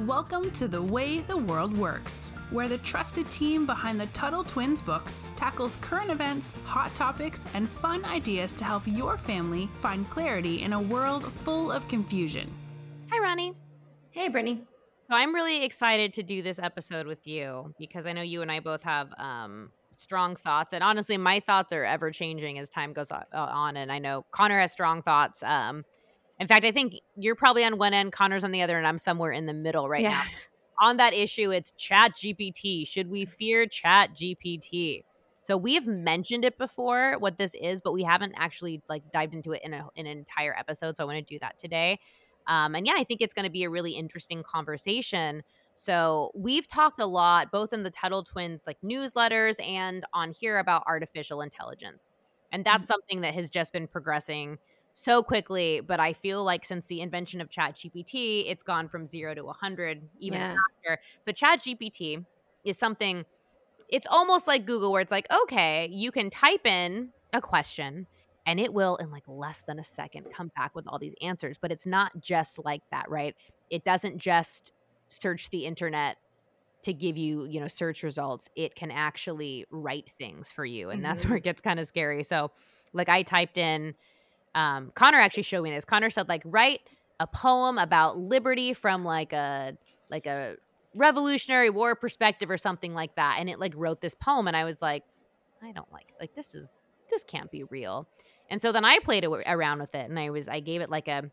Welcome to The Way the World Works, where the trusted team behind the Tuttle Twins books tackles current events, hot topics, and fun ideas to help your family find clarity in a world full of confusion. Hi, Ronnie. Hey, Brittany. So I'm really excited to do this episode with you because I know you and I both have um, strong thoughts, and honestly, my thoughts are ever changing as time goes on. And I know Connor has strong thoughts. Um, in fact, I think you're probably on one end, Connor's on the other, and I'm somewhere in the middle right yeah. now. On that issue, it's Chat GPT. Should we fear Chat GPT? So we have mentioned it before, what this is, but we haven't actually like dived into it in, a, in an entire episode. So I want to do that today. Um, and yeah, I think it's going to be a really interesting conversation. So we've talked a lot, both in the Tuttle Twins like newsletters and on here about artificial intelligence, and that's mm-hmm. something that has just been progressing so quickly but i feel like since the invention of chat gpt it's gone from zero to 100 even yeah. faster so chat gpt is something it's almost like google where it's like okay you can type in a question and it will in like less than a second come back with all these answers but it's not just like that right it doesn't just search the internet to give you you know search results it can actually write things for you and mm-hmm. that's where it gets kind of scary so like i typed in um, Connor actually showed me this. Connor said like write a poem about liberty from like a like a revolutionary war perspective or something like that, and it like wrote this poem, and I was like, I don't like like this is this can't be real. And so then I played around with it, and I was I gave it like a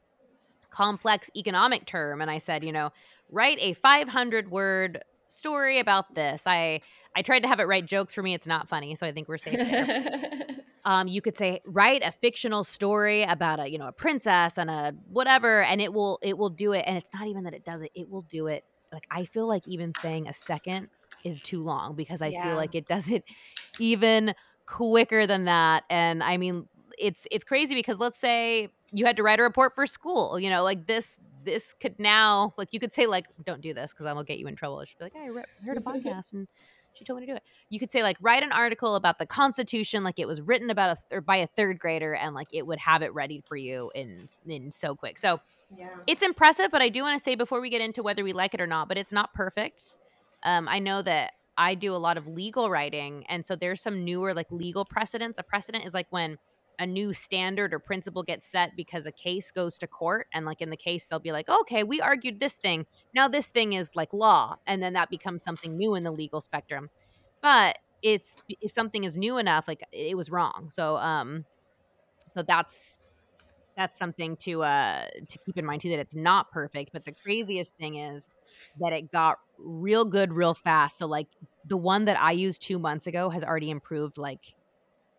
complex economic term, and I said, you know, write a 500 word story about this. I I tried to have it write jokes for me. It's not funny, so I think we're safe there. um, you could say write a fictional story about a you know a princess and a whatever, and it will it will do it. And it's not even that it does it; it will do it. Like I feel like even saying a second is too long because I yeah. feel like it does it even quicker than that. And I mean, it's it's crazy because let's say you had to write a report for school. You know, like this this could now like you could say like don't do this because I will get you in trouble. It should be like, hey, I heard a podcast and she told me to do it. You could say like write an article about the Constitution, like it was written about a th- or by a third grader, and like it would have it ready for you in in so quick. So yeah. it's impressive, but I do want to say before we get into whether we like it or not, but it's not perfect. Um, I know that I do a lot of legal writing, and so there's some newer like legal precedents. A precedent is like when a new standard or principle gets set because a case goes to court and like in the case they'll be like okay we argued this thing. Now this thing is like law and then that becomes something new in the legal spectrum. But it's if something is new enough like it was wrong. So um so that's that's something to uh to keep in mind too that it's not perfect but the craziest thing is that it got real good real fast. So like the one that i used two months ago has already improved like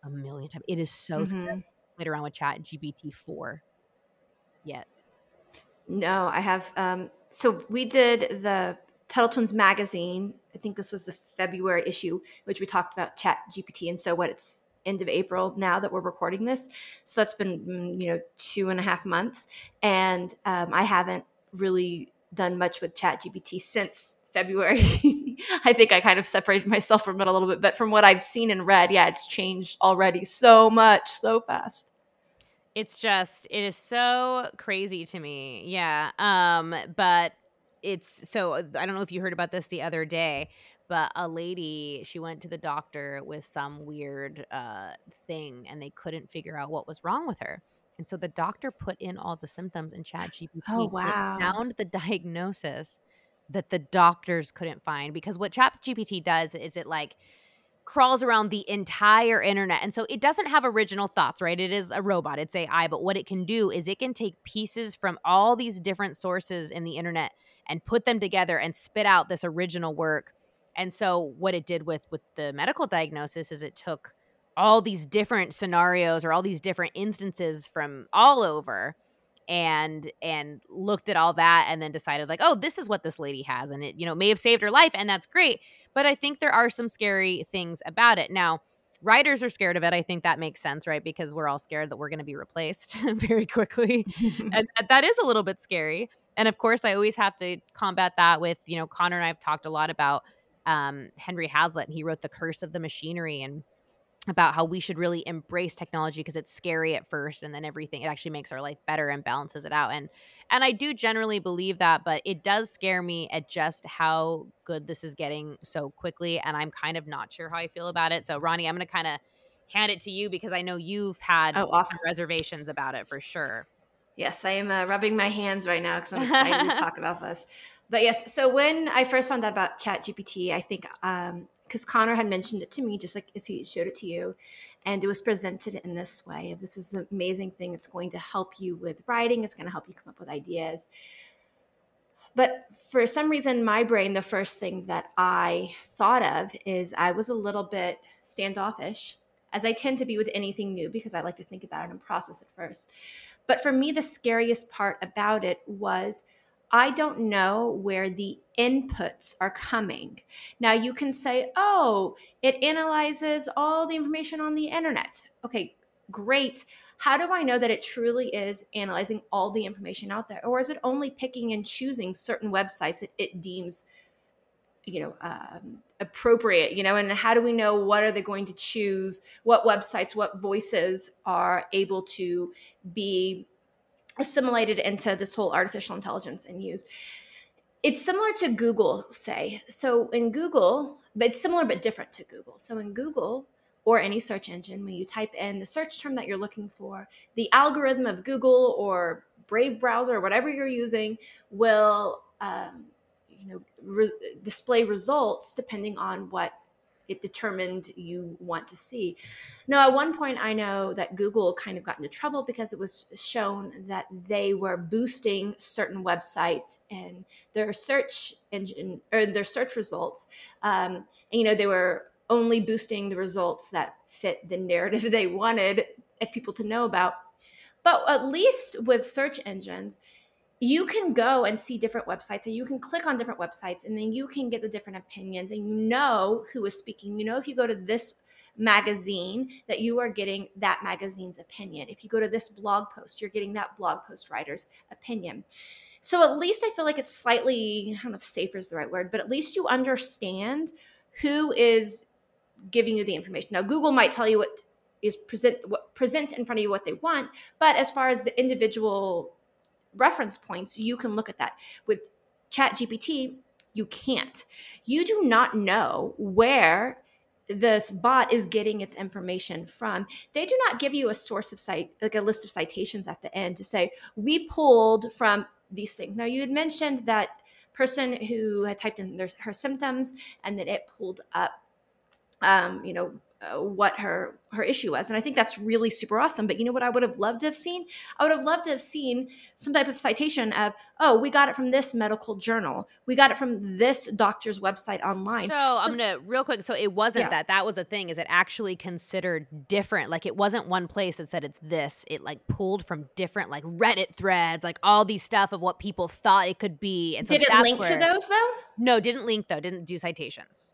a million times. It is so mm-hmm. scary. Played around with Chat GPT four yet. No, I have. Um, so we did the Tuttle Twins magazine. I think this was the February issue, which we talked about Chat GPT. And so what it's end of April now that we're recording this. So that's been mm, you know two and a half months, and um, I haven't really done much with Chat GPT since February. I think I kind of separated myself from it a little bit, but from what I've seen and read, yeah, it's changed already so much, so fast. It's just it is so crazy to me. Yeah. Um but it's so I don't know if you heard about this the other day, but a lady, she went to the doctor with some weird uh thing and they couldn't figure out what was wrong with her. And so the doctor put in all the symptoms in Chat GPT. Oh wow. Found the diagnosis that the doctors couldn't find because what ChatGPT does is it like crawls around the entire internet. And so it doesn't have original thoughts, right? It is a robot, it's AI, but what it can do is it can take pieces from all these different sources in the internet and put them together and spit out this original work. And so what it did with with the medical diagnosis is it took all these different scenarios or all these different instances from all over and and looked at all that and then decided like oh this is what this lady has and it you know may have saved her life and that's great but i think there are some scary things about it. Now writers are scared of it i think that makes sense right because we're all scared that we're going to be replaced very quickly and that is a little bit scary and of course i always have to combat that with you know connor and i've talked a lot about um, henry hazlitt and he wrote the curse of the machinery and about how we should really embrace technology because it's scary at first and then everything it actually makes our life better and balances it out and and I do generally believe that but it does scare me at just how good this is getting so quickly and I'm kind of not sure how I feel about it so Ronnie I'm going to kind of hand it to you because I know you've had oh, awesome. reservations about it for sure Yes, I am uh, rubbing my hands right now because I'm excited to talk about this. But yes, so when I first found out about ChatGPT, I think um, because Connor had mentioned it to me, just like as he showed it to you. And it was presented in this way this is an amazing thing. It's going to help you with writing, it's going to help you come up with ideas. But for some reason, my brain, the first thing that I thought of is I was a little bit standoffish, as I tend to be with anything new because I like to think about it and process it first. But for me, the scariest part about it was I don't know where the inputs are coming. Now you can say, oh, it analyzes all the information on the internet. Okay, great. How do I know that it truly is analyzing all the information out there? Or is it only picking and choosing certain websites that it deems, you know, um, appropriate, you know, and how do we know what are they going to choose, what websites, what voices are able to be assimilated into this whole artificial intelligence and used. It's similar to Google, say. So in Google, but it's similar but different to Google. So in Google or any search engine, when you type in the search term that you're looking for, the algorithm of Google or Brave browser or whatever you're using will um, you know re- display results depending on what it determined you want to see. Now, at one point, I know that Google kind of got into trouble because it was shown that they were boosting certain websites and their search engine or their search results. Um, and, you know, they were only boosting the results that fit the narrative they wanted people to know about. But at least with search engines, you can go and see different websites and you can click on different websites and then you can get the different opinions and you know who is speaking. You know, if you go to this magazine, that you are getting that magazine's opinion. If you go to this blog post, you're getting that blog post writer's opinion. So at least I feel like it's slightly, I don't know if safer is the right word, but at least you understand who is giving you the information. Now, Google might tell you what is present what present in front of you what they want, but as far as the individual reference points, you can look at that. With Chat GPT, you can't. You do not know where this bot is getting its information from. They do not give you a source of site, like a list of citations at the end to say, we pulled from these things. Now, you had mentioned that person who had typed in their, her symptoms and that it pulled up um, you know, Uh, what her her issue was and i think that's really super awesome but you know what i would have loved to have seen? I would have loved to have seen some type of citation of oh we got it from this medical journal. We got it from this doctor's website online. So, so i'm gonna real quick so it wasn't yeah. that that was the thing is it actually considered different? Like it wasn't one place that said it's this. It like pulled from different like reddit threads like all these stuff of what people thought it could be and so did it link where, to those though? No didn't link though. Didn't do citations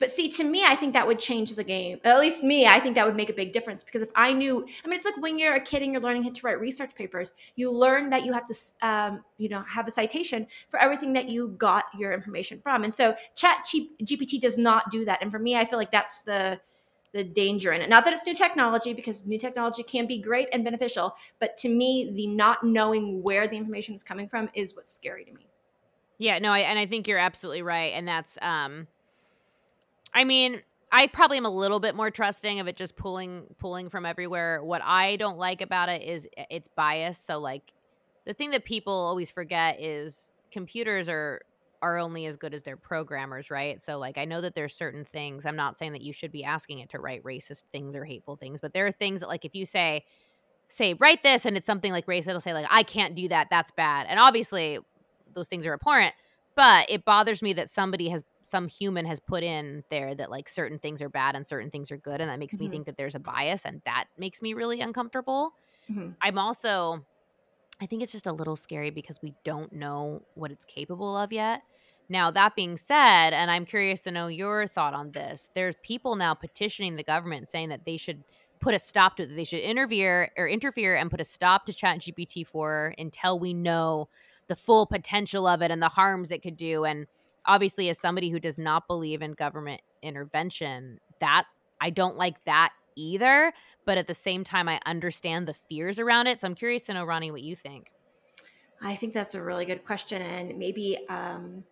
but see, to me, I think that would change the game. At least me, I think that would make a big difference because if I knew, I mean, it's like when you're a kid and you're learning how to write research papers, you learn that you have to, um, you know, have a citation for everything that you got your information from. And so, Chat GPT does not do that. And for me, I feel like that's the the danger in it. Not that it's new technology, because new technology can be great and beneficial, but to me, the not knowing where the information is coming from is what's scary to me. Yeah, no, I, and I think you're absolutely right, and that's um I mean, I probably am a little bit more trusting of it just pulling pulling from everywhere. What I don't like about it is it's biased. So like the thing that people always forget is computers are are only as good as their programmers, right? So like I know that there's certain things. I'm not saying that you should be asking it to write racist things or hateful things, but there are things that like if you say say write this and it's something like race, it'll say like I can't do that. That's bad. And obviously those things are abhorrent, but it bothers me that somebody has some human has put in there that like certain things are bad and certain things are good and that makes mm-hmm. me think that there's a bias and that makes me really uncomfortable mm-hmm. i'm also i think it's just a little scary because we don't know what it's capable of yet now that being said and i'm curious to know your thought on this there's people now petitioning the government saying that they should put a stop to it they should interfere or interfere and put a stop to chat gpt 4 until we know the full potential of it and the harms it could do and obviously as somebody who does not believe in government intervention that i don't like that either, but at the same time, I understand the fears around it. So I'm curious to know, Ronnie, what you think. I think that's a really good question. And maybe, um,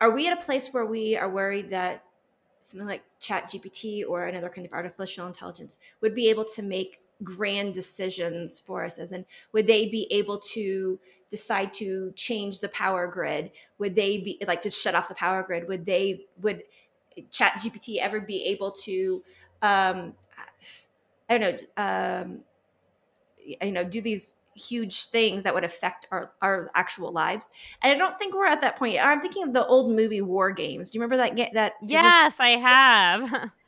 are we at a place where we are worried that something like chat gpt or another kind of artificial intelligence would be able to make grand decisions for us as in would they be able to decide to change the power grid would they be like to shut off the power grid would they would chat gpt ever be able to um i don't know um you know do these huge things that would affect our, our actual lives. And I don't think we're at that point. I'm thinking of the old movie War Games. Do you remember that? Get that yes, I have.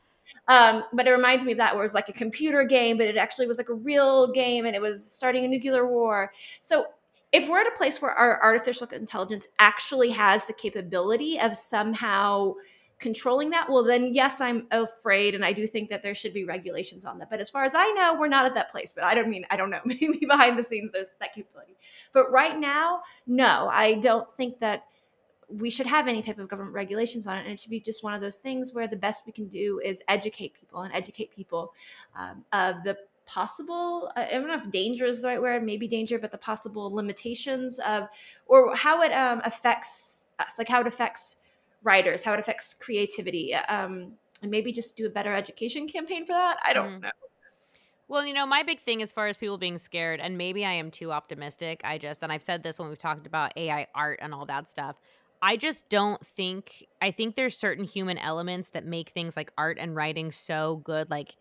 um, but it reminds me of that where it was like a computer game, but it actually was like a real game and it was starting a nuclear war. So if we're at a place where our artificial intelligence actually has the capability of somehow – controlling that, well, then yes, I'm afraid, and I do think that there should be regulations on that. But as far as I know, we're not at that place. But I don't mean I don't know. Maybe behind the scenes there's that capability. But right now, no, I don't think that we should have any type of government regulations on it. And it should be just one of those things where the best we can do is educate people and educate people um, of the possible i don't know if danger is the right word maybe danger but the possible limitations of or how it um, affects us like how it affects writers, how it affects creativity, um, and maybe just do a better education campaign for that. I don't mm. know. Well, you know, my big thing as far as people being scared, and maybe I am too optimistic. I just, and I've said this when we've talked about AI art and all that stuff. I just don't think, I think there's certain human elements that make things like art and writing so good. Like,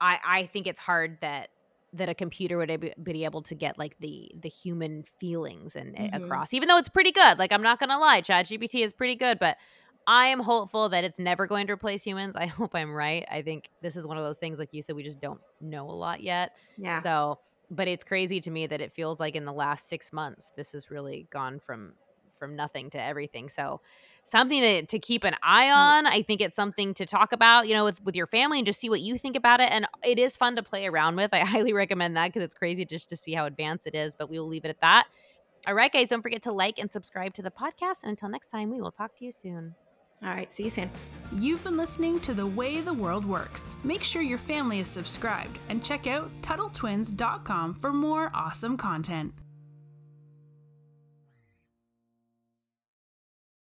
I, I think it's hard that that a computer would be able to get like the the human feelings and eh, mm-hmm. across even though it's pretty good like i'm not gonna lie chat gpt is pretty good but i am hopeful that it's never going to replace humans i hope i'm right i think this is one of those things like you said we just don't know a lot yet yeah so but it's crazy to me that it feels like in the last six months this has really gone from from nothing to everything so something to, to keep an eye mm. on. I think it's something to talk about, you know, with, with your family and just see what you think about it. And it is fun to play around with. I highly recommend that because it's crazy just to see how advanced it is. But we will leave it at that. All right, guys, don't forget to like and subscribe to the podcast. And until next time, we will talk to you soon. All right, see you soon. You've been listening to The Way the World Works. Make sure your family is subscribed and check out TuttleTwins.com for more awesome content.